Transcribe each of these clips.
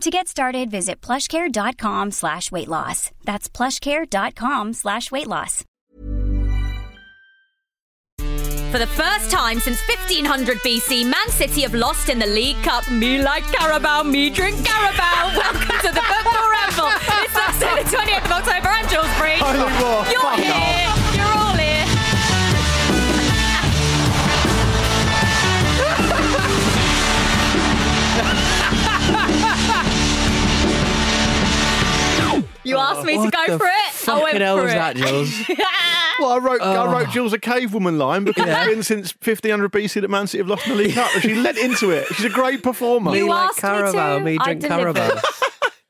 To get started, visit plushcare.com slash weight loss. That's plushcare.com slash weight loss. For the first time since 1500 BC, Man City have lost in the League Cup. Me like Carabao, me drink Carabao. Welcome to the Football Ramble. It's Thursday, the 28th of October, and Jules Breach. You're here. You oh, asked me to go for it. I fucking went hell for was it. that, Jules? well, I wrote I Oh. wrote Jules a cavewoman line because Yeah. it's been since 1500 BC that Man City have lost in the League Cup. And she led into it. She's a great performer. You Me like asked me Carabao, to. me I drink delivered. Carabao.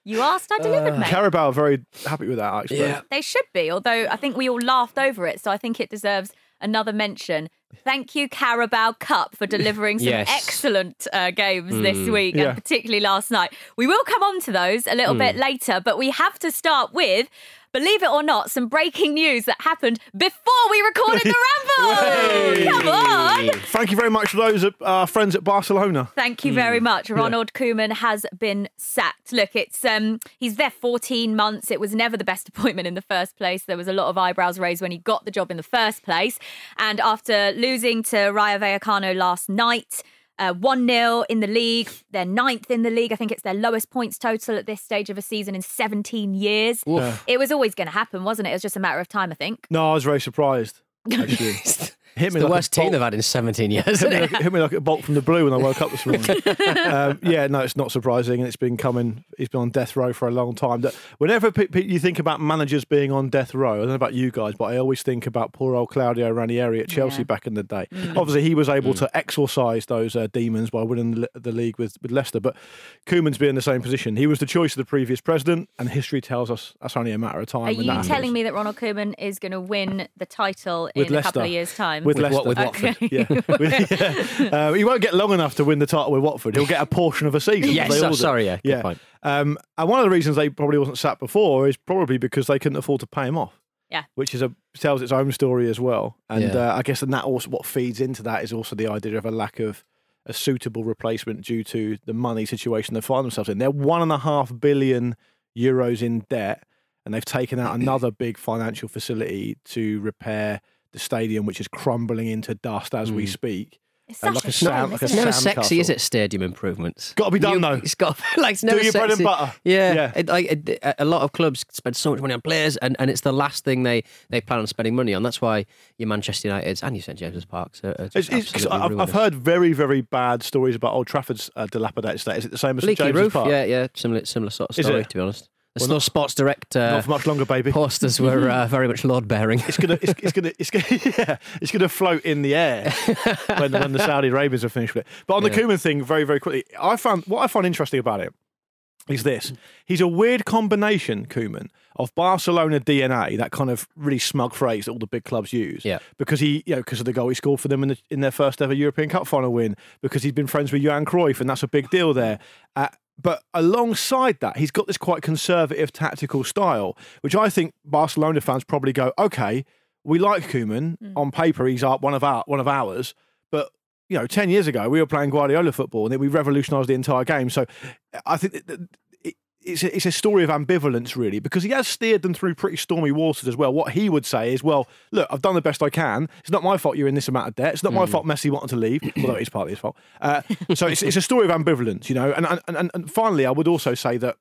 You asked, I delivered, uh. mate. Carabao are very happy with that, actually. Yeah. They should be, although I think we all laughed over it, so I think it deserves another mention. Thank you, Carabao Cup, for delivering some Yes. excellent uh, games this week, Yeah. and particularly last night. We will come on to those a little bit later, but we have to start with. Believe it or not, some breaking news that happened before we recorded the Ramble. Come on. Thank you very much to those at, uh, friends at Barcelona. Thank you very much. Ronald Koeman has been sacked. Look, it's um he's there 14 months. It was never the best appointment in the first place. There was a lot of eyebrows raised when he got the job in the first place. And after losing to Rayo Vallecano last night, uh, 1 0 in the league. They're ninth in the league. I think it's their lowest points total at this stage of a season in 17 years. It was always going to happen, wasn't it? It was just a matter of time, I think. No, I was very surprised, actually. Hit the like worst team bolt- they've had in 17 years, hit, me like, hit me like a bolt from the blue when I woke up this morning. um, yeah, no, it's not surprising, and it's been coming. He's been on death row for a long time. That whenever pe- pe- you think about managers being on death row, I don't know about you guys, but I always think about poor old Claudio Ranieri at Chelsea Yeah. back in the day. Obviously, he was able to exorcise those uh, demons by winning the, the league with, with Leicester. But Koeman's been in the same position. He was the choice of the previous president, and history tells us that's only a matter of time. Are you that happens. telling me that Ronald Koeman is going to win the title With in a couple of years' time? With, With Leicester. what- with Watford. Okay. Yeah. With- yeah. Uh, he won't get long enough to win the title with Watford. He'll get a portion of a season. Yes, They so- sorry, yeah, good point. Um, and one of the reasons they probably wasn't sacked before is probably because they couldn't afford to pay him off. Yeah. Which is a tells its own story as well. And Yeah. uh, I guess and that also what feeds into that is also the idea of a lack of a suitable replacement due to the money situation they find themselves in. They're one and a half billion euros in debt, and they've taken out another big financial facility to repair the stadium, which is crumbling into dust as we speak. It's such like a a shame, sound- like a isn't It's it? never Sam sexy, is it? Stadium improvements. Gotta be done, You- though. It's got like it's never your bread and butter. Yeah, Yeah. It, like it, a lot of clubs spend so much money on players, and, and it's the last thing they, they plan on spending money on. That's why your Manchester Uniteds and your St James's Parks are, are just It's, it's, 'cause I've, I've heard very, very bad stories about Old Trafford's uh, dilapidated state. Is it the same as St James's roof. Park? Yeah, yeah, similar similar sort of Is story. To be honest, The Snow Sports Director Not for much longer, baby. posters were uh, very much load bearing. It's gonna, it's, it's gonna, it's gonna, yeah, it's gonna float in the air when, when the Saudi Arabians are finished with it. But on the Yeah. Koeman thing, very, very quickly, I found what I find interesting about it is this: he's a weird combination, Koeman, of Barcelona DNA, that kind of really smug phrase that all the big clubs use. Yeah. Because he, you know, because of the goal he scored for them in, the, in their first ever European Cup final win, because he's been friends with Johan Cruyff, and that's a big deal there. Uh, but alongside that, he's got this quite conservative tactical style, which I think Barcelona fans probably go, okay, we like Koeman mm. on paper. He's our, one of our one of ours, but you know, ten years ago we were playing Guardiola football, and then we revolutionised the entire game. So I think that- that it, it's a, it's a story of ambivalence, really, because he has steered them through pretty stormy waters as well. What he would say is, well, look, I've done the best I can. It's not my fault you're in this amount of debt. It's not my fault Messi wanted to leave, although it is partly his fault. Uh, so it's, it's a story of ambivalence, you know. And, and and and finally, I would also say that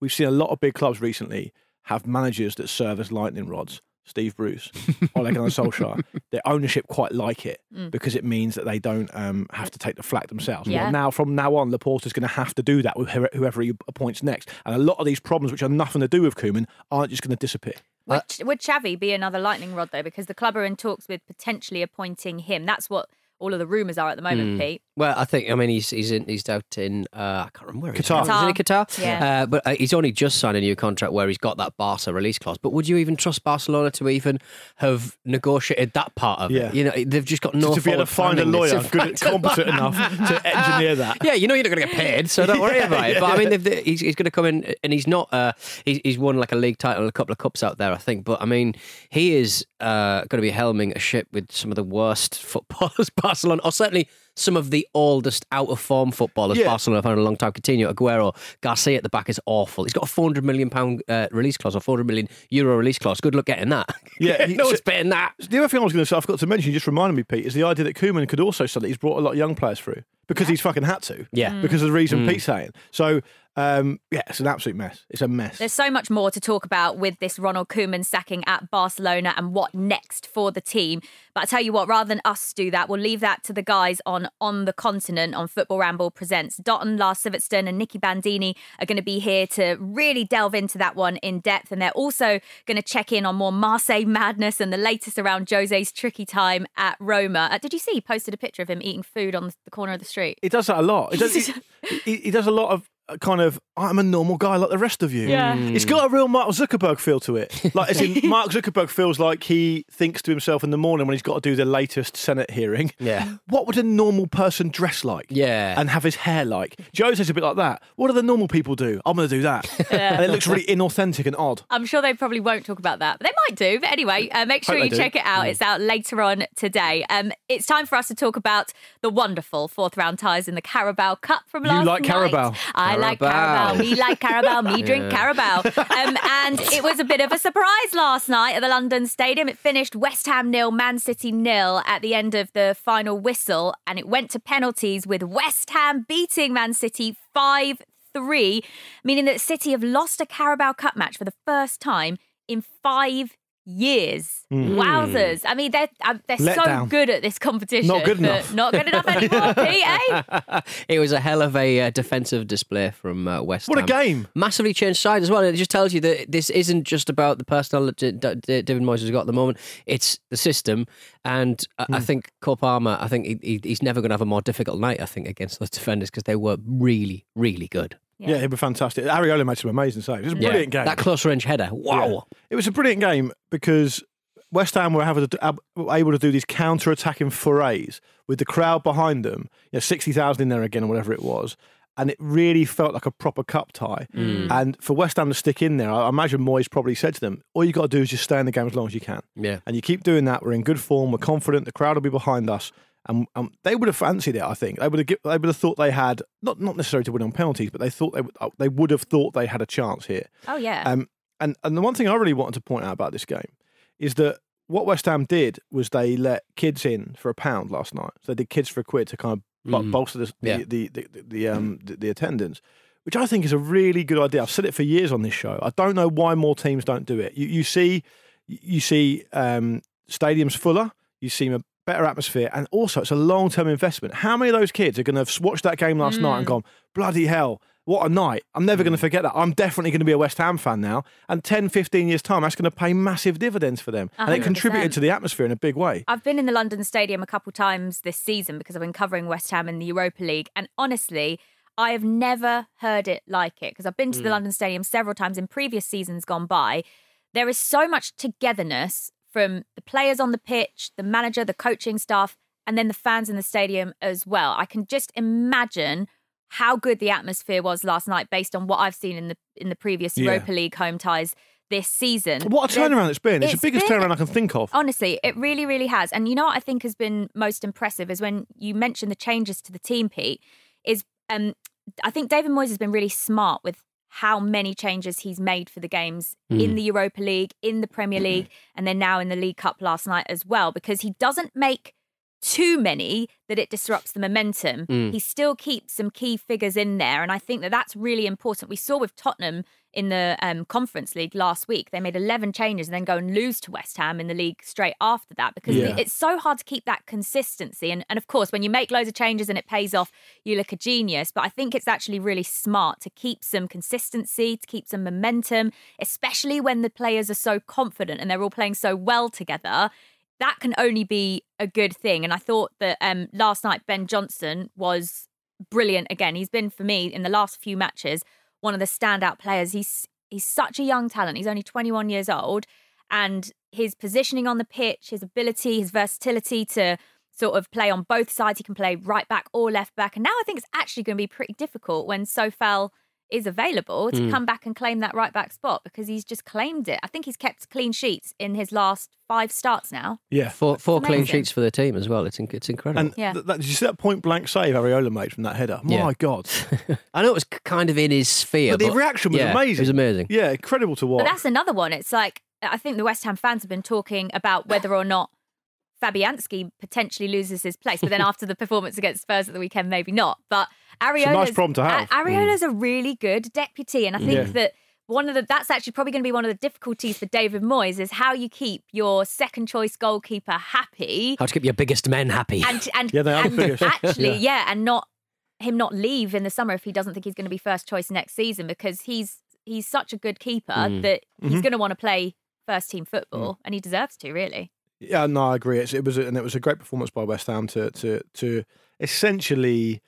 we've seen a lot of big clubs recently have managers that serve as lightning rods. Steve Bruce, or Ole Gunnar Solskjaer, their ownership quite like it because it means that they don't um, have to take the flak themselves. Yeah. Well, now from now on, Laporta is going to have to do that with whoever he appoints next, and a lot of these problems, which are nothing to do with Koeman, aren't just going to disappear. Would, would Xavi be another lightning rod though? Because the club are in talks with potentially appointing him. That's what all of the rumours are at the moment, Hmm. Pete. Well, I think I mean he's he's in he's out in uh, I can't remember where he's Qatar. Is it in Qatar? Yeah. Uh, but uh, he's only just signed a new contract where he's got that Barca release clause. But would you even trust Barcelona to even have negotiated that part of Yeah. it? You know, they've just got no. to be able to find a lawyer It's good, fact. competent enough to engineer that. Yeah, you know you're not going to get paid, so don't worry about it. But I mean, they've, they- he's, he's going to come in, and he's not. Uh, he's, he's won like a league title and a couple of cups out there, I think. But I mean, he is uh, going to be helming a ship with some of the worst footballers Barcelona, or certainly some of the oldest out of form footballers Yeah. Barcelona have had in a long time. Coutinho, Aguero, Garcia at the back is awful. He's got a 400 million pound uh, release clause or 400 million euro release clause. Good luck getting that. Yeah, he- no one's so- paying that. The other thing I was going to say, I forgot to mention, you just reminded me, Pete, is the idea that Koeman could also say that he's brought a lot of young players through because he's fucking had to. Yeah. Mm. Because of the reason Pete's saying. So, um, yeah, it's an absolute mess. It's a mess. There's so much more to talk about with this Ronald Koeman sacking at Barcelona and what next for the team. But I tell you what, rather than us do that, we'll leave that to the guys on On the Continent on Football Ramble Presents. Dotun, Lars Sivertsen, and Nicky Bandini are going to be here to really delve into that one in depth. And they're also going to check in on more Marseille madness and the latest around Jose's tricky time at Roma. Uh, did you see he posted a picture of him eating food on the corner of the street? He does that a lot. He does, he, he, does a lot of kind of, I'm a normal guy like the rest of you. Yeah. It's got a real Mark Zuckerberg feel to it. Like, as in, Mark Zuckerberg feels like he thinks to himself in the morning when he's got to do the latest Senate hearing. Yeah. What would a normal person dress like? Yeah. And have his hair like? Jose's a bit like that. What do the normal people do? I'm going to do that. and it looks really inauthentic and odd. I'm sure they probably won't talk about that, but they might do. But anyway, uh, make sure you do. check it out. It's out later on today. Um, it's time for us to talk about the wonderful fourth round ties in the Carabao Cup from You last night. You like night. Carabao? I like Carabao. Me like Carabao. Me drink Carabao. Um, and it was a bit of a surprise last night at the London Stadium. It finished West Ham nil, Man City nil at the end of the final whistle, and it went to penalties with West Ham beating Man City five three, meaning that City have lost a Carabao Cup match for the first time in five years. Wowzers! I mean, they're uh, they're Hmm. Let so down. good at this competition. Not good enough. Not good enough anymore, Pete. Eh? it was a hell of a uh, defensive display from uh, West What a game. Massively changed sides as well. It just tells you that this isn't just about the personnel that D- D- David Moyes has got at the moment. It's the system. And I I think Cole Palmer, I think he, he- he's never going to have a more difficult night, I think, against those defenders because they were really, really good. Yeah, he was fantastic. Areola made some amazing saves. It was a brilliant game. That close range header. Wow. Yeah. It was a brilliant game because West Ham were, able to, able to do these counter attacking forays with the crowd behind them, you know, 60,000 in there again or whatever it was. And it really felt like a proper cup tie. Mm. And for West Ham to stick in there, I I imagine Moyes probably said to them, all you got to do is just stay in the game as long as you can. Yeah. And you keep doing that. We're in good form. We're confident. The crowd will be behind us. And um, they would have fancied it. I think they would have. They would have thought they had not not necessarily to win on penalties, but they thought they would. uh, They would have thought they had a chance here. Oh yeah. Um, and and the one thing I really wanted to point out about this game is that what West Ham did was they let kids in for a pound last night. So they did kids for a quid to kind of bol- Mhm. bolster the Yeah. the, the, the, the um the, the attendance. Which I think is a really good idea. I've said it for years on this show. I don't know why more teams don't do it. You, you see, you see um, stadiums fuller. You see a better atmosphere, and also it's a long term investment. How many of those kids are going to have watched that game last night and mm. gone, bloody hell? What a night. I'm never going to mm. forget that. I'm definitely going to be a West Ham fan now. And 10, 15 years' time, that's going to pay massive dividends for them. And it contributed to the atmosphere in a big way. I've been in the London Stadium a couple of times this season because I've been covering West Ham in the Europa League, and honestly, I have never heard it like it because I've been to the mm. London Stadium several times in previous seasons gone by. There is so much togetherness from the players on the pitch, the manager, the coaching staff, and then the fans in the stadium as well. I can just imagine how good the atmosphere was last night based on what I've seen in the in the previous Yeah. Europa League home ties this season. What a turnaround it's been. It's, it's the biggest been- turnaround I can think of. Honestly, it really, really has. And you know what I think has been most impressive is when you mentioned the changes to the team, Pete, is um I think David Moyes has been really smart with how many changes he's made for the games in mm. the Europa League, in the Premier mm-hmm. League, and then now in the League Cup last night as well, because he doesn't make too many that it disrupts the momentum. He still keeps some key figures in there, and I think that that's really important. We saw with Tottenham in the um, Conference League last week, they made 11 changes and then go and lose to West Ham in the league straight after that because Yeah. it's so hard to keep that consistency. And, and of course, when you make loads of changes and it pays off, you look a genius. But I think it's actually really smart to keep some consistency, to keep some momentum, especially when the players are so confident and they're all playing so well together that can only be a good thing. And I thought that um, last night Ben Johnson was brilliant again. He's been for me in the last few matches one of the standout players. He's he's such a young talent. He's only 21 years old, and his positioning on the pitch, his ability, his versatility to sort of play on both sides. He can play right back or left back. And now I think it's actually going to be pretty difficult when Coufal is available to hmm. come back and claim that right back spot because he's just claimed it. I think he's kept clean sheets in his last five starts now. Yeah. Four, four clean sheets for the team as well. It's inc- it's incredible. And Yeah. th- that, did you see that point blank save Areola made from that header? My Yeah. God. I know it was kind of in his sphere, But the reaction was yeah, amazing. It was amazing. Yeah, incredible to watch. But that's another one. It's like I think the West Ham fans have been talking about whether or not Fabianski potentially loses his place, but then after the performance against Spurs at the weekend, maybe not. But Areola's, nice problem to have. A- Areola's a really good deputy, and I think Yeah. that one of the that's actually probably going to be one of the difficulties for David Moyes is how you keep your second choice goalkeeper happy How to keep your biggest men happy. and and, Yeah, they are the and biggest. actually, Yeah. yeah. and not him not leave in the summer if he doesn't think he's going to be first choice next season because he's he's such a good keeper Mm. that he's Mm-hmm. going to want to play first team football Mm. and he deserves to really. Yeah, no, I agree. It's, it was, a, and it was a great performance by West Ham to to to essentially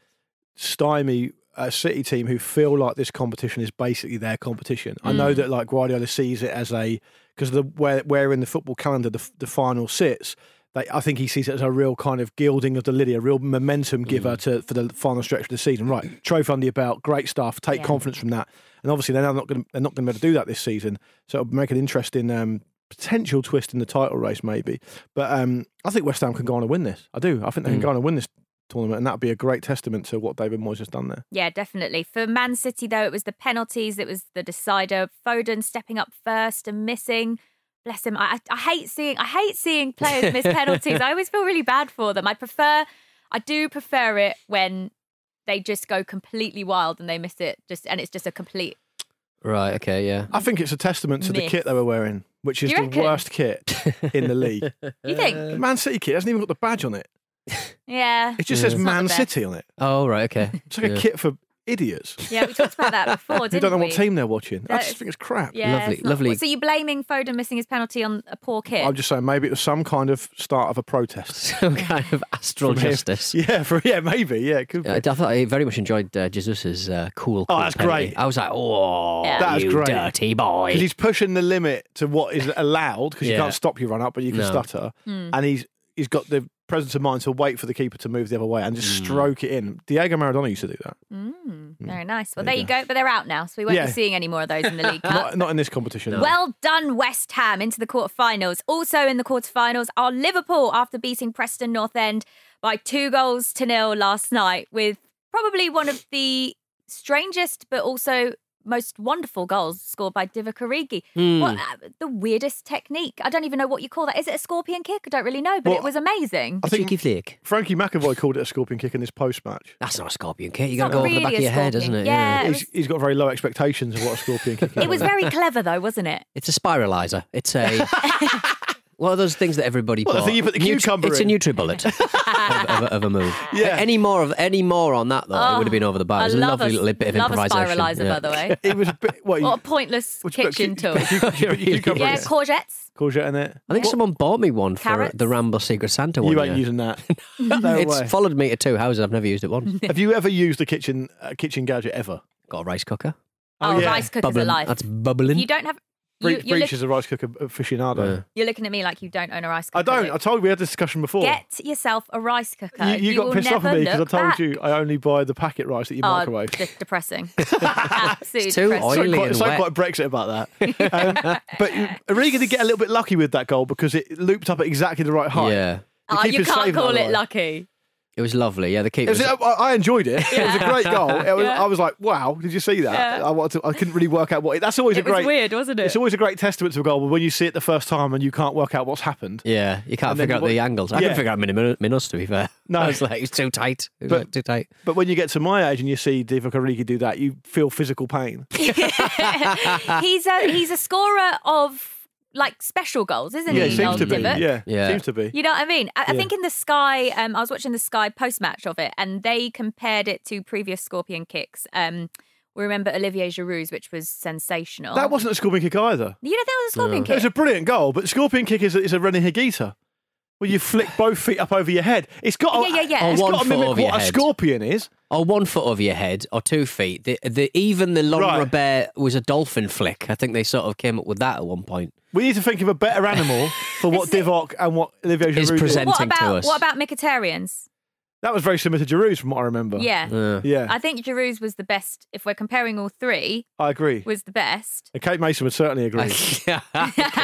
stymie a City team who feel like this competition is basically their competition. I know that like Guardiola sees it as a because the where where in the football calendar the the final sits. They, I think he sees it as a real kind of gilding of the lily, a real momentum giver to for the final stretch of the season. Right, trophy under your belt, great stuff. Take Yeah. confidence from that, and obviously they're not going to they're not going to be able to do that this season. So it'll make an interesting um, potential twist in the title race, maybe. But um, I think West Ham can go on and win this. I do. I think they can go on and win this tournament, and that would be a great testament to what David Moyes has done there. Yeah, definitely. For Man City though, it was the penalties, it was the decider. Foden stepping up first and missing. Bless him. I, I I hate seeing I hate seeing players miss penalties. I always feel really bad for them. I prefer I do prefer it when they just go completely wild and they miss it just and it's just a complete right, okay, yeah. I think it's a testament to the Myth. kit they were wearing, which is You the reckon? worst kit in the league. You think? The Man City kit hasn't even got the badge on it. Yeah. It just Yeah. says It's not Man best. City on it. Oh, right, okay. It's like Yeah. a kit for idiots Yeah, we talked about that before, who didn't don't know we? what team they're watching. I just is- think it's crap. Yeah, Lovely- it's not- lovely- So you're blaming Foden missing his penalty on a poor kit? I'm just saying maybe it was some kind of start of a protest. Some kind of astral from him. justice. Yeah, for yeah, maybe. Yeah, it could be. I, I thought I very much enjoyed uh, Jesus's uh, cool. Oh, cool that's penalty. great. I was like, oh, Yeah. That was you great. dirty boy. Because he's pushing the limit to what is allowed because you can't stop your run up, but you can No. stutter. Hmm. And he's he's got the presence of mind to wait for the keeper to move the other way and Mm. just stroke it in. Diego Maradona used to do that. Mm, very nice. Well, There there you you go. But they're out now, so we won't Yeah. be seeing any more of those in the League Cup. Not, not in this competition. no. Well done, West Ham, into the quarterfinals. Also in the quarterfinals are Liverpool after beating Preston North End by two goals to nil last night, with probably one of the strangest but also most wonderful goals scored by Divock Origi. Hmm. What uh, the weirdest technique? I don't even know what you call that. Is it a scorpion kick? I don't really know, but Well, it was amazing. I think flick. Frankie McAvoy called it a scorpion kick in this post match. That's not a scorpion kick. You got to not go over the back of a your head, scorpion. isn't it? Yeah. It He's, he's got very low expectations of what a scorpion kick is. It was very clever though, wasn't it? It's a spiralizer. It's a What are those things that everybody Well, the bought? thing you put the Nutri- cucumber It's in. a NutriBullet of, of, of a move. Yeah. Any more of any more on that though, it would have been over the bar. It I was a love lovely a, little bit of love a spiralizer, yeah. by the way. It was a bit. What, What a pointless what you put- kitchen tool. you- you put your cucumber Yeah, courgettes. courgette in it. I think someone bought me one for the Ramble Secret Santa one. You ain't year. using that. no it's way. followed me to two houses. I've never used it once. Have you ever used a kitchen uh, kitchen gadget ever? Got a rice cooker. Oh, yeah. rice cookers Bubbling. are life. That's bubbling. You don't have. You, Breach, you're, Breach look- is a rice cooker aficionado. Yeah. you're looking at me like you don't own a rice cooker. I don't. Luke. I told you we had this discussion before. Get yourself a rice cooker. you, you, got will pissed off at me because I look told back. you I only buy the packet rice that you Oh, microwave. de- depressing. Absolutely It's too depressing. oily. so quite, and so wet. quite Brexit about that. um, but Origi did get a little bit lucky with that goal because it looped up at exactly the right height. Yeah. The Oh, you keeper's can't saved that call it line. lucky. It was lovely. Yeah, the It keeper. was, I, I enjoyed it. It was a great goal. It was, Yeah. I was like, "Wow, did you see that?" Yeah. I, wanted to, I couldn't really work out what. It, that's always It a was great. weird, wasn't it? It's always a great testament to a goal, but when you see it the first time and you can't work out what's happened. yeah, you can't figure out what- the angles. I Yeah. couldn't figure out Min- Minus, to be fair. No. I was like, it's too tight. It was But- like, too tight. But when you get to my age and you see Divock Origi do that, you feel physical pain. he's a he's a scorer of like special goals, isn't yeah, he? it seems to be. Divock? Yeah, Yeah. seems to be. You know what I mean? I, I think in the Sky, um, I was watching the Sky post match of it, and they compared it to previous Scorpion kicks. Um, we remember Olivier Giroud's, which was sensational. That wasn't a scorpion kick either. You don't think it was a Scorpion It kick? was a brilliant goal, but scorpion kick is a, is a running Higuita. Where you flick both feet up over your head. It's got to, Yeah, yeah, yeah. It's Or one got to mimic over your what a scorpion is. Or one foot over your head, or two feet. The, the even the Laurent Right. Bear was a dolphin flick. I think they sort of came up with that at one point. We need to think of a better animal for what This Divock and what Olivier Is Giroud did. present- what presenting to us. what about Mkhitaryan's? That was very similar to Giroud's from what I remember. Yeah. Uh, Yeah, I think Giroud's was the best. If we're comparing all three, I agree. was the best. And Kate Mason would certainly agree.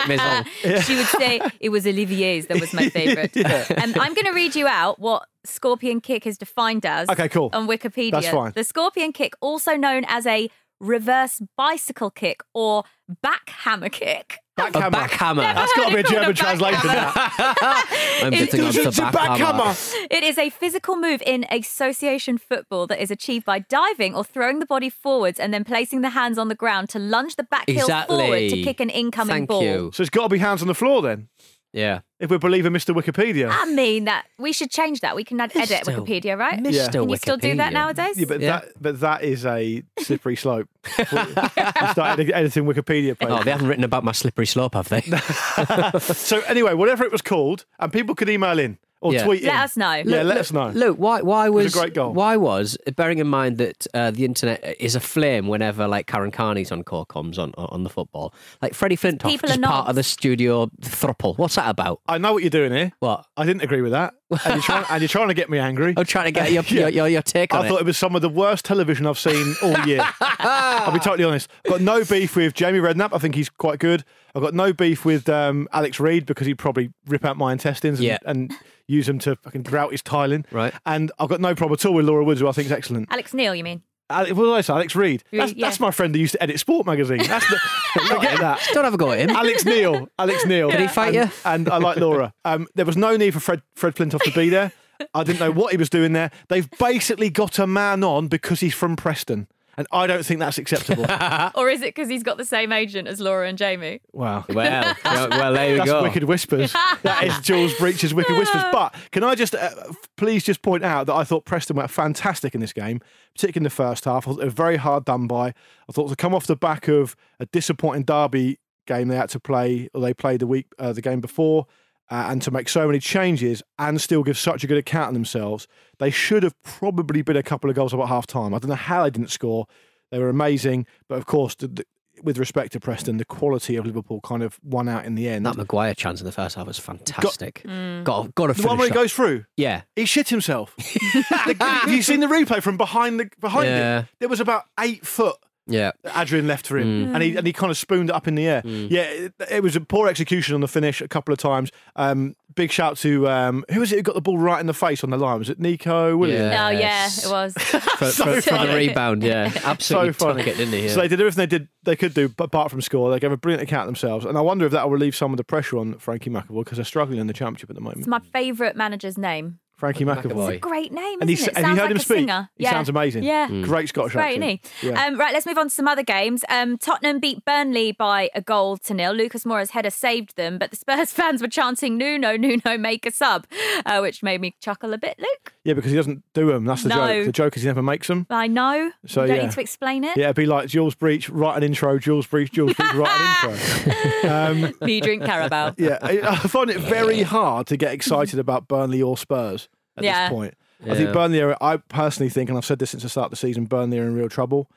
Maison. she would say it was Olivier's that was my favourite. um, I'm going to read you out what scorpion kick is defined as. Okay, cool. On Wikipedia, That's fine. The scorpion kick, also known as a reverse bicycle kick or backhammer kick. A Backhammer. backhammer. That's got to be a Called a German translation. That. I'm It's- getting on to It's a backhammer. backhammer. It is a physical move in association football that is achieved by diving or throwing the body forwards and then placing the hands on the ground to lunge the back heel Exactly. forward to kick an incoming Thank ball. you. So it's got to be hands on the floor then, Yeah. if we're believing Mr. Wikipedia. I mean that we should change that. We can add edit Mr. Wikipedia, right? Mr. Can you still do that Wikipedia. nowadays? Yeah, but Yeah. that but that is a slippery slope. you start edi- editing Wikipedia pages. Oh, they haven't written about my slippery slope, have they? so anyway, whatever it was called, and people could email in or Yeah. tweet in. Let us know. Yeah, let us know. Luke, why why was a was, great goal. why was bearing in mind that uh, the internet is aflame whenever like Karen Carney's on call comms on on the football. Like Freddie Flintoff, People just are part of the studio thruple. What's that about? I know what you're doing here. What? I didn't agree with that, and you're trying, and you're trying to get me angry. I'm trying to get your your, your, your take on I it. thought it was some of the worst television I've seen all year. I'll be totally honest. I've got no beef with Jamie Redknapp. I think he's quite good. I've got no beef with um, Alex Reed because he'd probably rip out my intestines and, Yeah. and use them to fucking grout his tiling. Right. And I've got no problem at all with Laura Woods, who I think is excellent. Alex Neil, you mean? Ale- what did I say? Alex Reed. That's, Yeah. that's my friend who used to edit Sport magazine. That's the, forget that. Don't have a go at him. Alex Neil. Alex Neil. Did he fight and, you? And I like Laura. Um, there was no need for Fred, Fred Flintoff to be there. I didn't know what he was doing there. They've basically got a man on because he's from Preston. And I don't think that's acceptable. Or is it because he's got the same agent as Laura and Jamie? wow. Well, well, there you That's go. Wicked Whispers. that is Jules Breach's Wicked Whispers. But can I just uh, please just point out that I thought Preston were fantastic in this game, particularly in the first half. I thought they were very hard done by. I thought to come off the back of a disappointing derby game they had to play, or they played the week uh, the game before. Uh, and to make so many changes and still give such a good account of themselves, they should have probably been a couple of goals up at half time. I don't know how they didn't score. They were amazing, but of course, the, the, with respect to Preston, the quality of Liverpool kind of won out in the end. That Maguire chance in the first half was fantastic. Got got to The one where he goes through, Yeah. he shit himself. The- have you seen the replay from behind the behind Yeah. him? There was about eight foot Yeah. Adrian left for him, Mm. and he and he kind of spooned it up in the air. Yeah, it, it was a poor execution on the finish a couple of times. Um, big shout to um, who was it who got the ball right in the face on the line? Was it Neco Williams? Yeah. Oh yeah, it was. For, for, So for the rebound, yeah. Absolutely so funny. took it, didn't he? So they did everything they did they could do, but apart from score, they gave a brilliant account of themselves. And I wonder if that will relieve some of the pressure on Frankie McAvoy because they're struggling in the championship at the moment. It's my favourite manager's name. Frankie McAvoy. It's a great name, And isn't he's, it? have you heard like him a speak? singer. He yeah. sounds amazing. Yeah. Great Scottish Great, isn't accent. he? Yeah. Um, right, let's move on to some other games. Um, Tottenham beat Burnley by a goal to nil. Lucas Moura's header saved them, but the Spurs fans were chanting "Nuno, Nuno, make a sub," uh, which made me chuckle a bit. Luke, yeah, because he doesn't do them. That's the No. joke. The joke is he never makes them. I know. So, you don't yeah. need to explain it. Yeah, it'd be like Jules Breach, write an intro, Jules Breach, Jules Breach, write an intro. Um, Me drink Carabao. yeah, I, I find it very hard to get excited about Burnley or Spurs at Yeah. this point. I think Burnley are, I personally think, and I've said this since the start of the season, Burnley are in real trouble.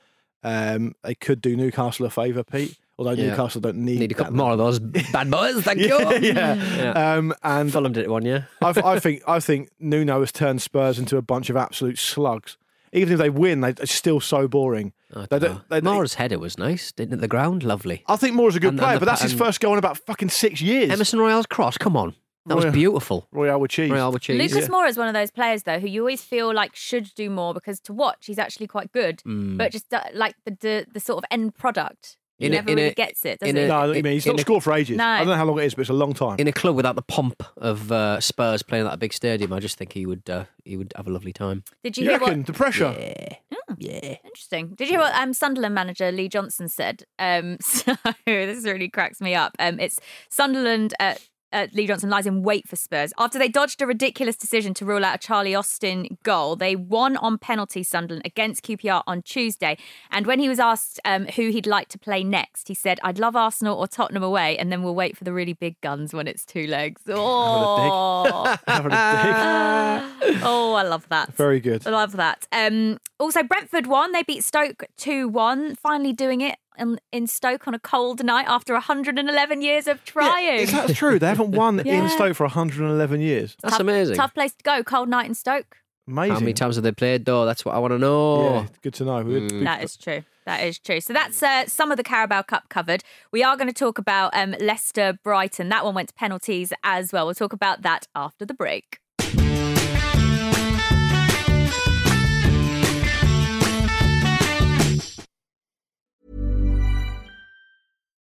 Um, they could do Newcastle a favour, Pete, although Yeah. Newcastle don't need, Need a couple more of those bad boys. Thank you. yeah, yeah. Yeah. Um, and Fulham did it one year. I, I think I think Nuno has turned Spurs into a bunch of absolute slugs. Even if they win, they, are still so boring. I They don't don't- know. they- they- header was nice, didn't it? The ground, lovely. I think Moura's a good And- and player, the but that's his first goal in about fucking six years. Emerson Royal's cross, come on. That was beautiful. Royale with cheese. Royale with cheese. Lucas Moura is one of those players, though, who you always feel like should do more because to watch, he's actually quite good. Mm. But just uh, like the, the the sort of end product, he a- never in really a- gets it, does in he? a- No, I mean he's in not a- scored for ages. No. I don't know how long it is, but it's a long time. In a club without the pomp of uh, Spurs playing at that big stadium, I just think he would uh, he would have a lovely time. Did you, you hear reckon what? the pressure? Yeah. Interesting. Did you hear what um, Sunderland manager Lee Johnson said? Um, so this really cracks me up. Um, it's Sunderland. Uh, uh, Lee Johnson lies in wait for Spurs after they dodged a ridiculous decision to rule out a Charlie Austin goal. They won on penalty Sunderland against QPR on Tuesday. And when he was asked um, who he'd like to play next, he said, "I'd love Arsenal or Tottenham away, and then we'll wait for the really big guns when it's two legs." Oh, Having a dig. oh, I love that. Very good. I love that. Um, also, Brentford won. They beat Stoke 2 1, finally doing it in, in Stoke on a cold night after 111 years of trying. Is that true? They haven't won Yeah. in Stoke for 111 years. That's Tough- amazing. Tough place to go, cold night in Stoke. Amazing. How many times have they played though? That's what I want to know. Yeah, good to know. We'd That is true. That is true. So that's uh, some of the Carabao Cup covered. We are going to talk about um, Leicester Brighton. That one went to penalties as well. We'll talk about that after the break.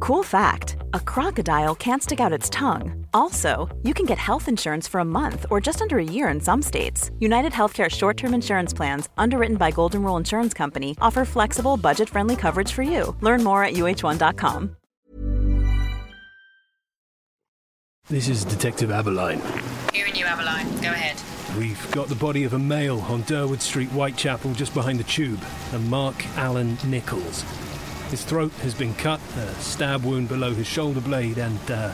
Cool fact a crocodile can't stick out its tongue. Also, you can get health insurance for a month or just under a year in some states. United Healthcare short term insurance plans, underwritten by Golden Rule Insurance Company, offer flexible, budget friendly coverage for you. Learn more at uh1.com. This is Detective Aberline. Hearing you, Aberline. Go ahead. We've got the body of a male on Durward Street, Whitechapel, just behind the tube, a Mark Allen Nichols. His throat has been cut, a stab wound below his shoulder blade, and, uh,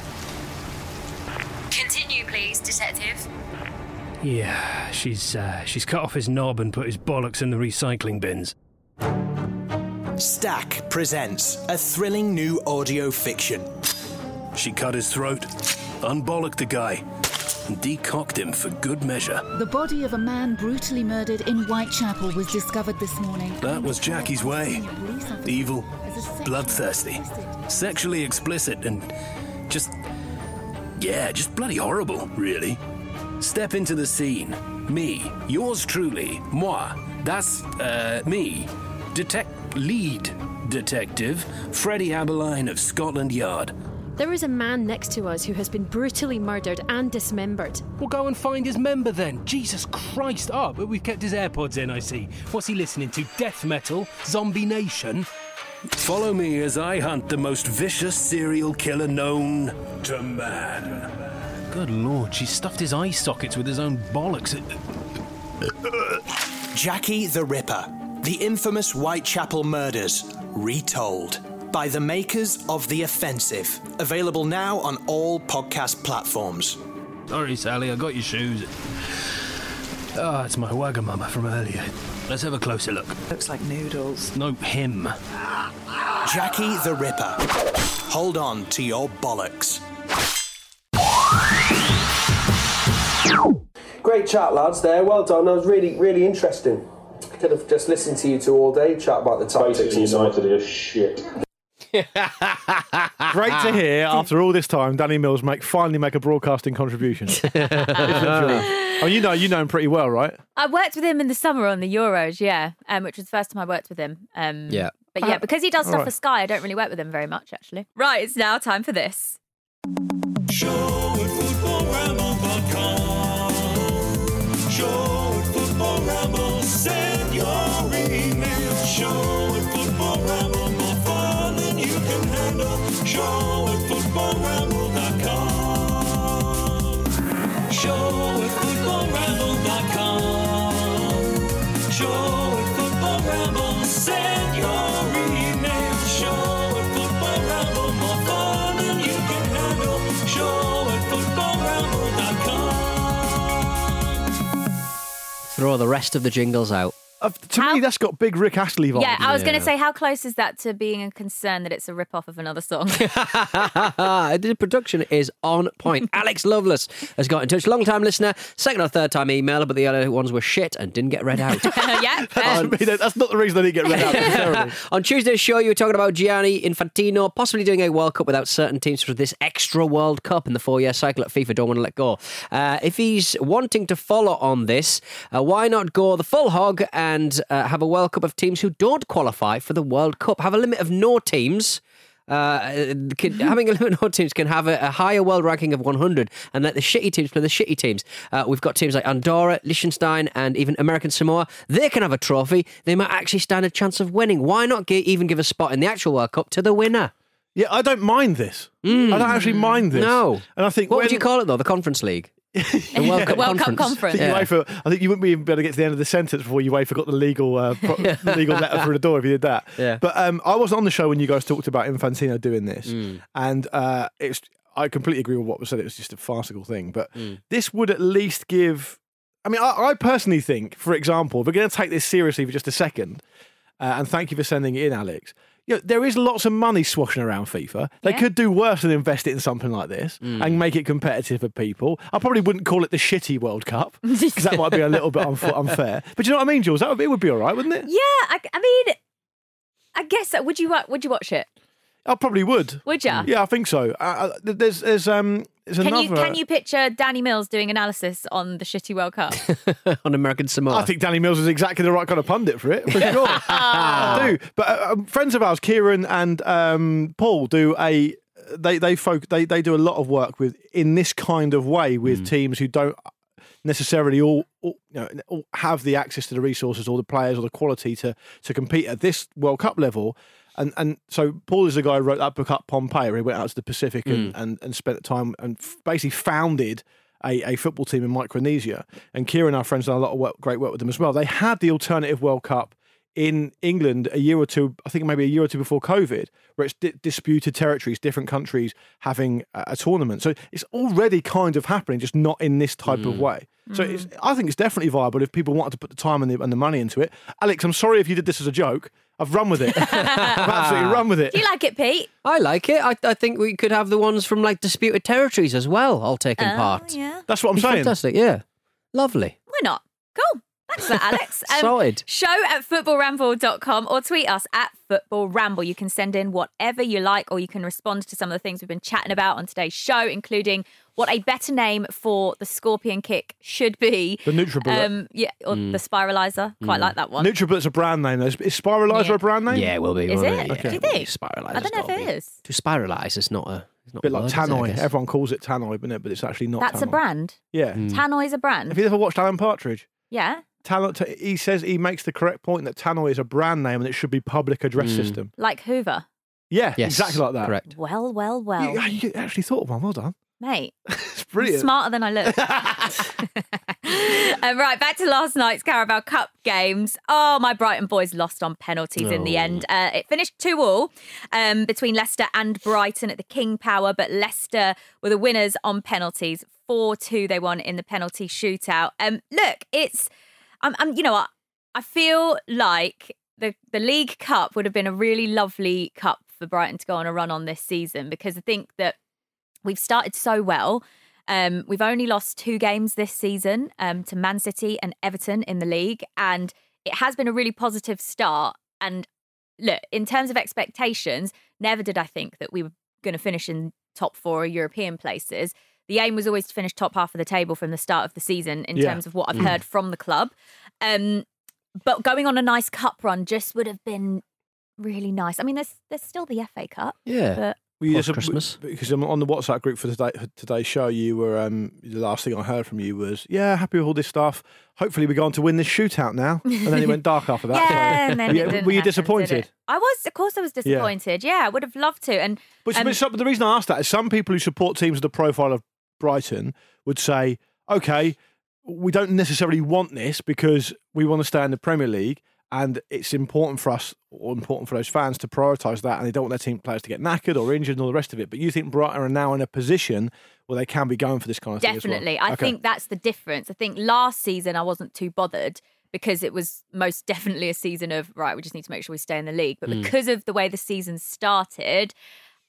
Continue, please, Detective. yeah, she's, uh, she's cut off his knob and put his bollocks in the recycling bins. Stak presents a thrilling new audio fiction. She cut his throat, unbollocked the guy, and decocked him for good measure. The body of a man brutally murdered in Whitechapel was discovered this morning. That was Jackie's way. Evil, bloodthirsty, sexually explicit, and just. Yeah, just bloody horrible, really. Step into the scene. Me, yours truly, moi. That's, uh, me. Detect. lead detective, Freddie Aberline of Scotland Yard. There is a man next to us who has been brutally murdered and dismembered. Well, go and find his member then. Jesus Christ. Oh, but we've kept his AirPods in, I see. What's he listening to? Death metal? Zombie Nation? Follow me as I hunt the most vicious serial killer known to man. Good lord, she stuffed his eye sockets with his own bollocks. Jackie the Ripper, the infamous Whitechapel murders, retold by the makers of The Offensive. Available now on all podcast platforms. Sorry, Sally, I got your shoes. Ah, it's my Wagamama from earlier. Let's have a closer look. Looks like noodles. No, him. Jackie the Ripper. Hold on to your bollocks. Great chat, lads. There, well done. That was really, really interesting. Could have just listened to you two all day chat about the tactics. and. United are shit. Great to hear after all this time, Danny Mills make finally make a broadcasting contribution. oh, you know, you know him pretty well, right? I worked with him in the summer on the Euros, yeah, um, which was the first time I worked with him. Um, Yeah. But yeah, Uh, because he does stuff alright. for Sky, I don't really work with him very much, actually. Right, it's now time for this. Show Show at footballramble.com. Show at footballramble.com. Show at Football Ramble, send your email. Show at Football Ramble, more fun than you can handle. Show at footballramble.com. Throw the rest of the jingles out. Uh, to me, that's got big Rick Astley vibes. Yeah, I was going to say, how close is that to being a concern that it's a rip off of another song? the production is on point. Alex Lovelace has got in touch. Long time listener, second or third time emailer, but the other ones were shit and didn't get read out. yeah, That's, that's not the reason they didn't get read out. On Tuesday's show, you were talking about Gianni Infantino possibly doing a World Cup without certain teams for this extra World Cup in the four year cycle that FIFA don't want to let go. Uh, if he's wanting to follow on this, uh, why not go the full hog and uh, have a World Cup of teams who don't qualify for the World Cup? Have a limit of no teams. Uh, can, having a limit of no teams can have a, a higher world ranking of 100 and let the shitty teams play the shitty teams. Uh, we've got teams like Andorra, Liechtenstein, and even American Samoa. They can have a trophy. They might actually stand a chance of winning. Why not gi- even give a spot in the actual World Cup to the winner? Yeah, I don't mind this. I don't actually mind this. No. and I think What when, would you call it though? The Conference League. The World Cup World Cup Conference. Conference. I think, Yeah. UEFA, I think you wouldn't be able to get to the end of the sentence before UEFA got the legal uh, pro- legal letter through the door if you did that. Yeah. But um, I wasn't on the show when you guys talked about Infantino doing this, Mm. and uh, it's I completely agree with what was said. It was just a farcical thing, but Mm. this would at least give. I mean, I, I personally think, for example, if we're going to take this seriously for just a second, uh, and thank you for sending it in, Alex. You know, there is lots of money swashing around FIFA. They Yeah. could do worse than invest it in something like this Mm. and make it competitive for people. I probably wouldn't call it the shitty World Cup because that might be a little bit unf- unfair. But you know what I mean, Jules? That would, it would be all right, wouldn't it? yeah, I, I mean, I guess. Would you would you watch it? I probably would. Would you? Yeah, I think so. Uh, uh, there's, there's, um, Can another. you can you picture Danny Mills doing analysis on the shitty World Cup? on American Samoa. I think Danny Mills is exactly the right kind of pundit for it, for sure. I do. But uh, um, friends of ours, Kieran and um, Paul, do a they they folk they they do a lot of work with in this kind of way with teams who don't necessarily all, all you know all have the access to the resources or the players or the quality to to compete at this World Cup level. And and so Paul is the guy who wrote that book up Pohnpei, where he went out to the Pacific and, hmm. and, and spent time and f- basically founded a, a football team in Micronesia. And Kieran, our friends, done a lot of work, great work with them as well. They had the alternative World Cup in England a year or two, I think maybe a year or two before COVID, where it's di- disputed territories, different countries having a, a tournament. So it's already kind of happening, just not in this type of hmm. way. So it's, mm. I think it's definitely viable if people wanted to put the time and the, and the money into it. Alex, I'm sorry if you did this as a joke. I've run with it. I've absolutely run with it. Do you like it, Pete? I like it. I, I think we could have the ones from like disputed territories as well, all taking Oh, part. yeah. That's what I'm Be saying. Fantastic, yeah. Lovely. Why not? Cool. Thanks Alex. Um, Sorted. Show at footballramble.com or tweet us at footballramble. You can send in whatever you like or you can respond to some of the things we've been chatting about on today's show, including what a better name for the scorpion kick should be. The NutriBullet. Um, yeah, or Mm. the spiralizer. Quite like that one. NutriBullet's a brand name. though. Is is Spiralizer Yeah. a brand name? Yeah, it will be. Is will it? be, Do you yeah. think? Spiralise. I don't know if it is. To spiralise is not a. It's not A bit a like word, is it, I Tannoy. Everyone calls it Tannoy, isn't it? But it's actually not. That's a brand. Yeah. Tannoy's a brand. Have you ever watched Alan Partridge? Yeah. Tannoy, t- he says he makes the correct point that Tannoy is a brand name and it should be public address Mm. system. Like Hoover. Yeah, Yes, exactly like that. Correct. Well, well, well. You, you actually thought of one. Well done. Mate, It's brilliant. smarter than I look. um, right, back to last night's Carabao Cup games. Oh, my Brighton boys lost on penalties in the Oh. end. Uh, it finished 2 all um, between Leicester and Brighton at the King Power, but Leicester were the winners on penalties. 4 2 they won in the penalty shootout. Um, look, it's, I'm, I'm you know what? I feel like the, the League Cup would have been a really lovely cup for Brighton to go on a run on this season because I think that we've started so well. Um, we've only lost two games this season um, to Man City and Everton in the league, and it has been a really positive start. And look, in terms of expectations, never did I think that we were going to finish in top four European places. The aim was always to finish top half of the table from the start of the season in Yeah. terms of what I've Mm. heard from the club. Um, but going on a nice cup run just would have been really nice. I mean, there's there's still the FA Cup. Yeah. But Well, you Post just- Christmas. because on the WhatsApp group for today for today's show. You were um, the last thing I heard from you was, "Yeah, happy with all this stuff. Hopefully, we're going to win this shootout now." And then it went dark after that. so- Yeah, and then were it you, didn't were you happen, did disappointed? it? I was, of course, I was Yeah. disappointed. Yeah, I would have loved to. And But, um, but some, the reason I asked that is some people who support teams of the profile of Brighton would say, okay, we don't necessarily want this because we want to stay in the Premier League and it's important for us or important for those fans to prioritise that and they don't want their team players to get knackered or injured and all the rest of it. But you think Brighton are now in a position where they can be going for this kind of thing as well? definitely, I Okay. think that's the difference. I think last season I wasn't too bothered because it was most definitely a season of right. We just need to make sure we stay in the league. But Mm. because of the way the season started,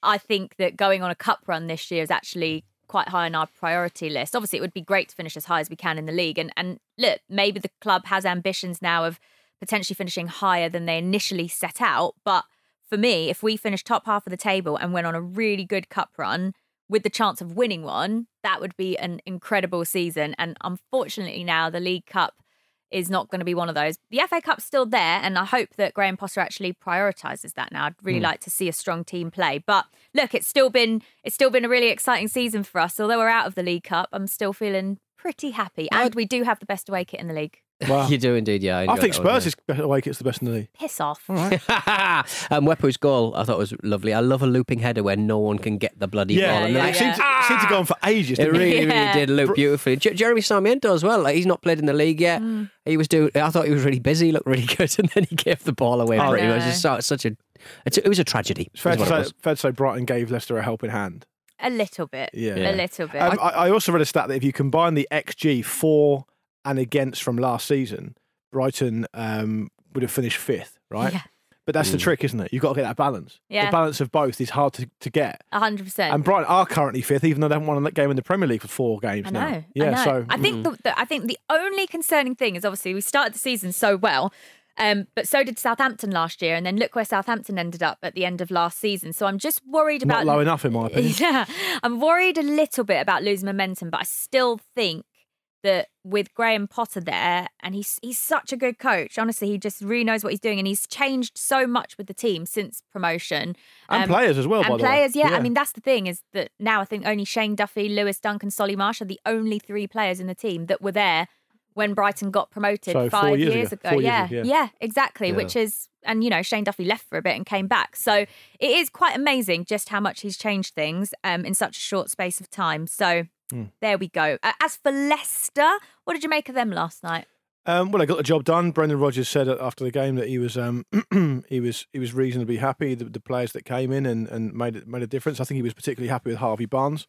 I think that going on a cup run this year is actually quite high on our priority list. Obviously, it would be great to finish as high as we can in the league. And and look, maybe the club has ambitions now of potentially finishing higher than they initially set out. But for me, if we finish top half of the table and went on a really good cup run with the chance of winning one, that would be an incredible season. And unfortunately, now the League Cup is not going to be one of those. The FA Cup's still there, and I hope that Graham Potter actually prioritises that now. I'd really Mm. like to see a strong team play. But look, it's still been it's still been a really exciting season for us. Although we're out of the League Cup, I'm still feeling pretty happy. And we do have the best away kit in the league. Wow. you do indeed, yeah. I enjoyed think Spurs is better away it's the best in the league. Piss off. All right. um, Mwepu's goal, I thought was lovely. I love a looping header where no one can get the bloody Yeah, ball. And yeah, they're it like, seemed to- it seemed to go on for ages, It didn't it? really, really did loop beautifully. J- Jeremy Sarmiento as well. Like he's not played in the league yet. Mm. He was doing. I thought he was really busy. Looked really good, and then he gave the ball away. I pretty know. much. It's so- it's such a. It was a tragedy. It's fair is to, say, fair to say Brighton gave Leicester a helping hand. A little bit. Yeah. A little bit. Um, I, I also read a stat that if you combine the XG for and against from last season, Brighton um, would have finished fifth, right? Yeah. But that's the Mm. trick, isn't it? You've got to get that balance. Yeah. The balance of both is hard to, to get. A hundred percent. And Brighton are currently fifth, even though they haven't won a game in the Premier League for four games I now. Yeah, I know. so I think mm. the, the I think the only concerning thing is obviously we started the season so well. Um, but so did Southampton last year, and then look where Southampton ended up at the end of last season. So I'm just worried not about low enough in my opinion. Yeah, I'm worried a little bit about losing momentum, but I still think that with Graham Potter there, and he's he's such a good coach. Honestly, he just really knows what he's doing, and he's changed so much with the team since promotion And players as well, And by the way. players, yeah. Yeah. I mean, that's the thing is that now I think only Shane Duffy, Lewis Duncan, Solly March are the only three players in the team that were there when Brighton got promoted So five years ago. Four years yeah, yeah. exactly. Yeah. Which is, and you know, Shane Duffy left for a bit and came back. So it is quite amazing just how much he's changed things um, in such a short space of time. So Mm. there we go. Uh, as for Leicester, what did you make of them last night? Um, well, I got the job done. Brendan Rodgers said after the game that he was um, he was he was reasonably happy. The, the players that came in and, and made it made a difference. I think he was particularly happy with Harvey Barnes.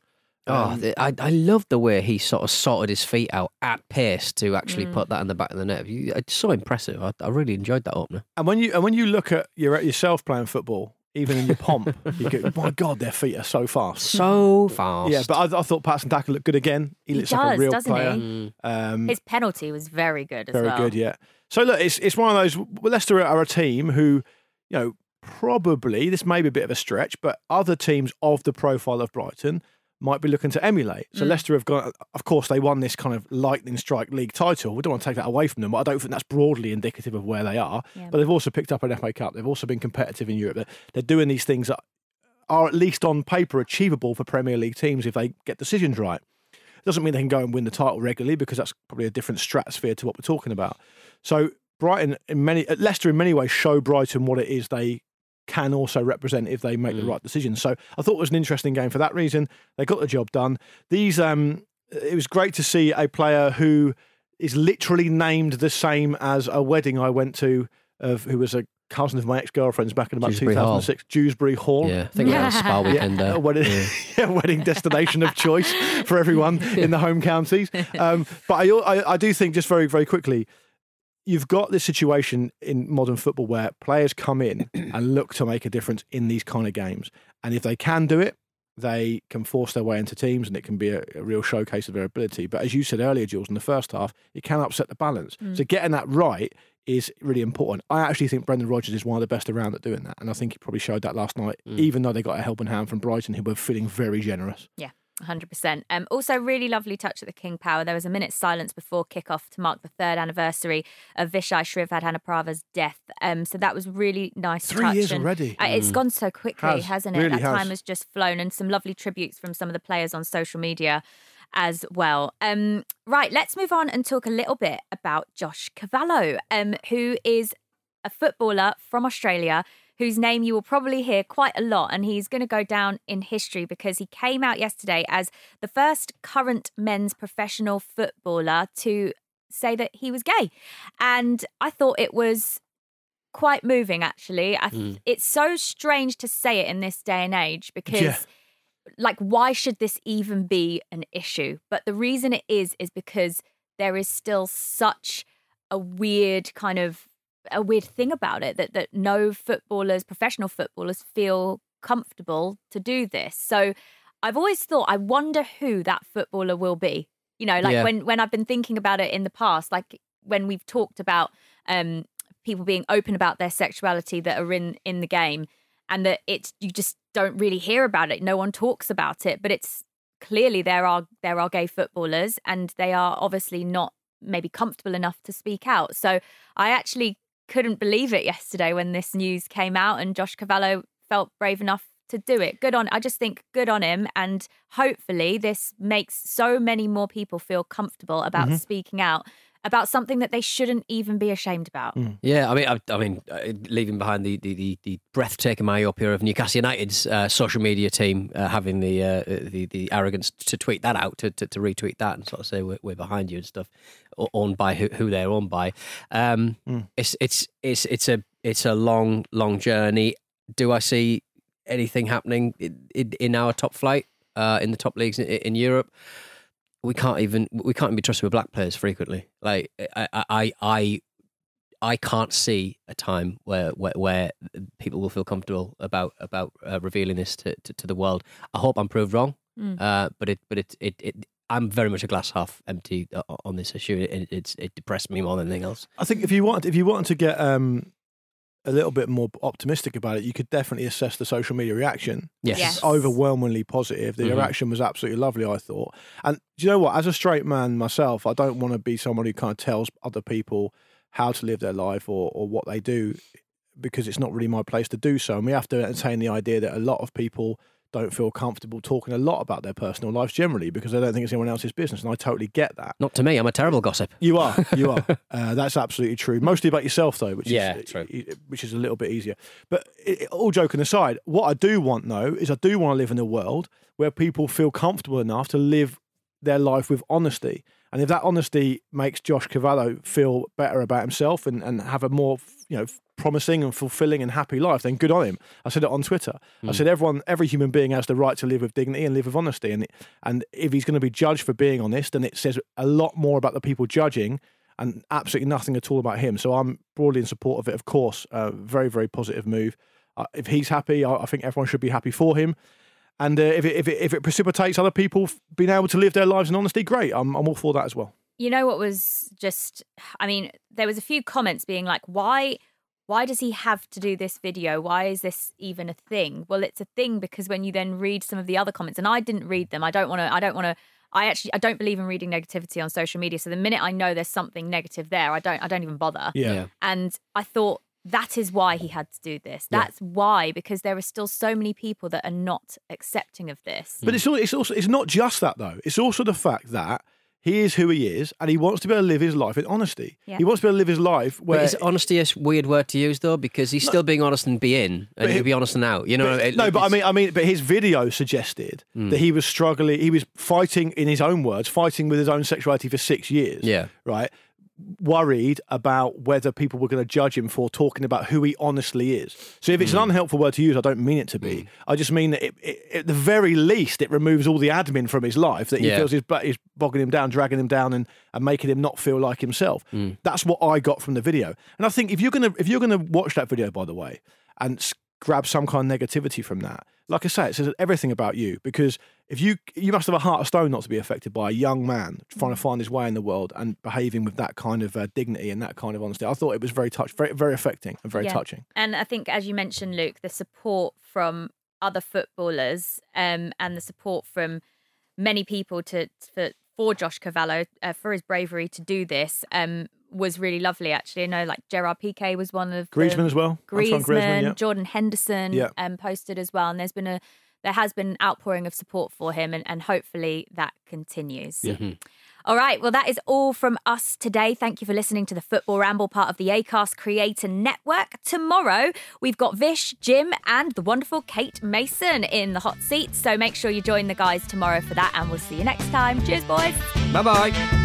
Oh, Um, the, I I love the way he sort of sorted his feet out at pace to actually Mm. put that in the back of the net. You- It's so impressive. I, I really enjoyed that opener. And when you and when you look at your, yourself playing football, even in your pomp, you go, "My God, their feet are so fast, so fast." Yeah, but I, I thought Patson Daka looked good again. He, He looks like a real doesn't he? player. Mm. Um, His penalty was very good as very well. good, yeah. So look, it's it's one of those. Leicester are a team who, you know, probably this may be a bit of a stretch, but other teams of the profile of Brighton might be looking to emulate. So Mm. Leicester have got, of course, they won this kind of lightning strike league title. We don't want to take that away from them, but I don't think that's broadly indicative of where they are. Yeah. But they've also picked up an FA Cup. They've also been competitive in Europe. They're, they're doing these things that are at least on paper achievable for Premier League teams if they get decisions right. Doesn't mean they can go and win the title regularly because that's probably a different stratosphere to what we're talking about. So Brighton, in many, Leicester, in many ways, show Brighton what it is they can also represent if they make the right decision. So I thought it was an interesting game for that reason. They got the job done. These, um, it was great to see a player who is literally named the same as a wedding I went to of who was a cousin of my ex girlfriend's back in about Dewsbury Hall. 2006, Dewsbury Hall. Yeah, I think that was a spa weekend Yeah, there. wedding, Yeah. yeah, wedding destination of choice for everyone in the home counties. Um, but I, I, I do think just very, very quickly, you've got this situation in modern football where players come in and look to make a difference in these kind of games, and if they can do it. They can force their way into teams, and it can be a, a real showcase of their ability. But as you said earlier, Jules, in the first half, it can upset the balance. Mm. So getting that right is really important. I actually think Brendan Rodgers is one of the best around at doing that, and I think he probably showed that last night. Mm. Even though they got a helping hand from Brighton, who were feeling very generous. Yeah. 100%. Um, also, really lovely touch at the King Power. There was a minute's silence before kickoff to mark the third anniversary of Vichai Srivaddhanaprabha's death. Um, so that was really nice. Three touch years and, already. uh, It's Mm. gone so quickly, Has. hasn't it? Really that has. time has just flown, and some lovely tributes from some of the players on social media as well. Um, right, let's move on and talk a little bit about Josh Cavallo, um, who is a footballer from Australia whose name you will probably hear quite a lot. And he's going to go down in history because he came out yesterday as the first current men's professional footballer to say that he was gay. And I thought it was quite moving, actually. I th- Mm. It's so strange to say it in this day and age because Yeah. like why should this even be an issue but the reason it is is because there is still such a weird kind of a weird thing about it that that no footballers professional footballers feel comfortable to do this. So i've always thought i wonder who that footballer will be. You know like Yeah. when when i've been thinking about it in the past like when we've talked about um people being open about their sexuality that are in in the game and that it's you just don't really hear about it no one talks about it but it's clearly there are there are gay footballers and they are obviously not maybe comfortable enough to speak out. So i actually couldn't believe it yesterday when this news came out and josh cavallo felt brave enough to do it good on i just think good on him and hopefully this makes so many more people feel comfortable about Mhm. speaking out about something that they shouldn't even be ashamed about Yeah, I mean, I, I mean, uh, leaving behind the, the, the, the breathtaking myopia of Newcastle United's uh, social media team uh, having the, uh, the the arrogance to tweet that out, to, to, to retweet that, and sort of say we're, we're behind you and stuff, owned by who, who they're owned by. Um, It's it's it's it's a it's a long long journey. Do I see anything happening in, in, in our top flight uh, in the top leagues in, in Europe? We can't even we can't even be trusted with black players frequently. Like I I I I can't see a time where where, where people will feel comfortable about about uh, revealing this to, to, to the world. I hope I'm proved wrong, Mm. uh, but it but it, it it I'm very much a glass half empty uh, on this issue. It, it's it depressed me more than anything else. I think if you want, if you wanted to get um, a little bit more optimistic about it, you could definitely assess the social media reaction. Yes. which Yes. overwhelmingly positive. The Mhm. reaction was absolutely lovely. I thought, and do you know what? As a straight man myself, I don't want to be someone who kind of tells other people how to live their life or or what they do, because it's not really my place to do so. And we have to entertain the idea that a lot of people don't feel comfortable talking a lot about their personal lives generally because they don't think it's anyone else's business, and I totally get that. Not to me. I'm a terrible gossip. You are, you are. uh, that's absolutely true. Mostly about yourself, though, which Yeah, is true. which is a little bit easier. But it, all joking aside, what I do want though is I do want to live in a world where people feel comfortable enough to live their life with honesty. And if that honesty makes Josh Cavallo feel better about himself and, and have a more, you know, promising and fulfilling and happy life, then good on him. I said it on Twitter. I Mm. said everyone, every human being has the right to live with dignity and live with honesty. And and if he's going to be judged for being honest, then it says a lot more about the people judging and absolutely nothing at all about him. So I'm broadly in support of it. Of course, uh, very very positive move. Uh, if he's happy, I, I think everyone should be happy for him. And uh, if it, if it if it precipitates other people being able to live their lives in honesty, great. I'm I'm all for that as well. you know what was just i mean there was a few comments being like why why does he have to do this video why is this even a thing well it's a thing because when you then read some of the other comments and i didn't read them i don't want to i don't want to i actually i don't believe in reading negativity on social media so the minute i know there's something negative there i don't i don't even bother Yeah. Yeah. and i thought that is why he had to do this Yeah. that's why because there are still so many people that are not accepting of this But it's al- it's also it's not just that though. It's also the fact that He is who he is, and he wants to be able to live his life in honesty. Yeah. He wants to be able to live his life where But is honesty a weird word to use though? Because he's still being honest and be in, and he'll be honest and out. You know? But- it- no, but I mean, I mean, but his video suggested Mm. that he was struggling. He was fighting, in his own words, fighting with his own sexuality for six years. Yeah. right. Worried about whether people were going to judge him for talking about who he honestly is. So if it's Mm. an unhelpful word to use, I don't mean it to be. I just mean that it, it, at the very least, it removes all the admin from his life that he Yeah. feels is, is bogging him down, dragging him down, and, and making him not feel like himself. Mm. That's what I got from the video. And I think if you're gonna if you're gonna watch that video, by the way, and grab some kind of negativity from that, like I say, it says everything about you because if you you must have a heart of stone not to be affected by a young man trying to find his way in the world and behaving with that kind of uh, dignity and that kind of honesty. I thought it was very touch, very very affecting and very Yeah. touching. And I think, as you mentioned, Luke, the support from other footballers um, and the support from many people to for, for Josh Cavallo uh, for his bravery to do this um, was really lovely. Actually, I know like Gerard Piqué was one of Griezmann them. as well. Griezmann, Griezmann, yeah. Jordan Henderson Yeah. um, posted as well, and there's been a there has been an outpouring of support for him, and, and hopefully that continues. All right. Well, that is all from us today. Thank you for listening to the Football Ramble, part of the ACAST Creator Network. Tomorrow, we've got Vish, Jim, and the wonderful Kate Mason in the hot seat. So make sure you join the guys tomorrow for that, and we'll see you next time. Cheers, boys. Bye bye.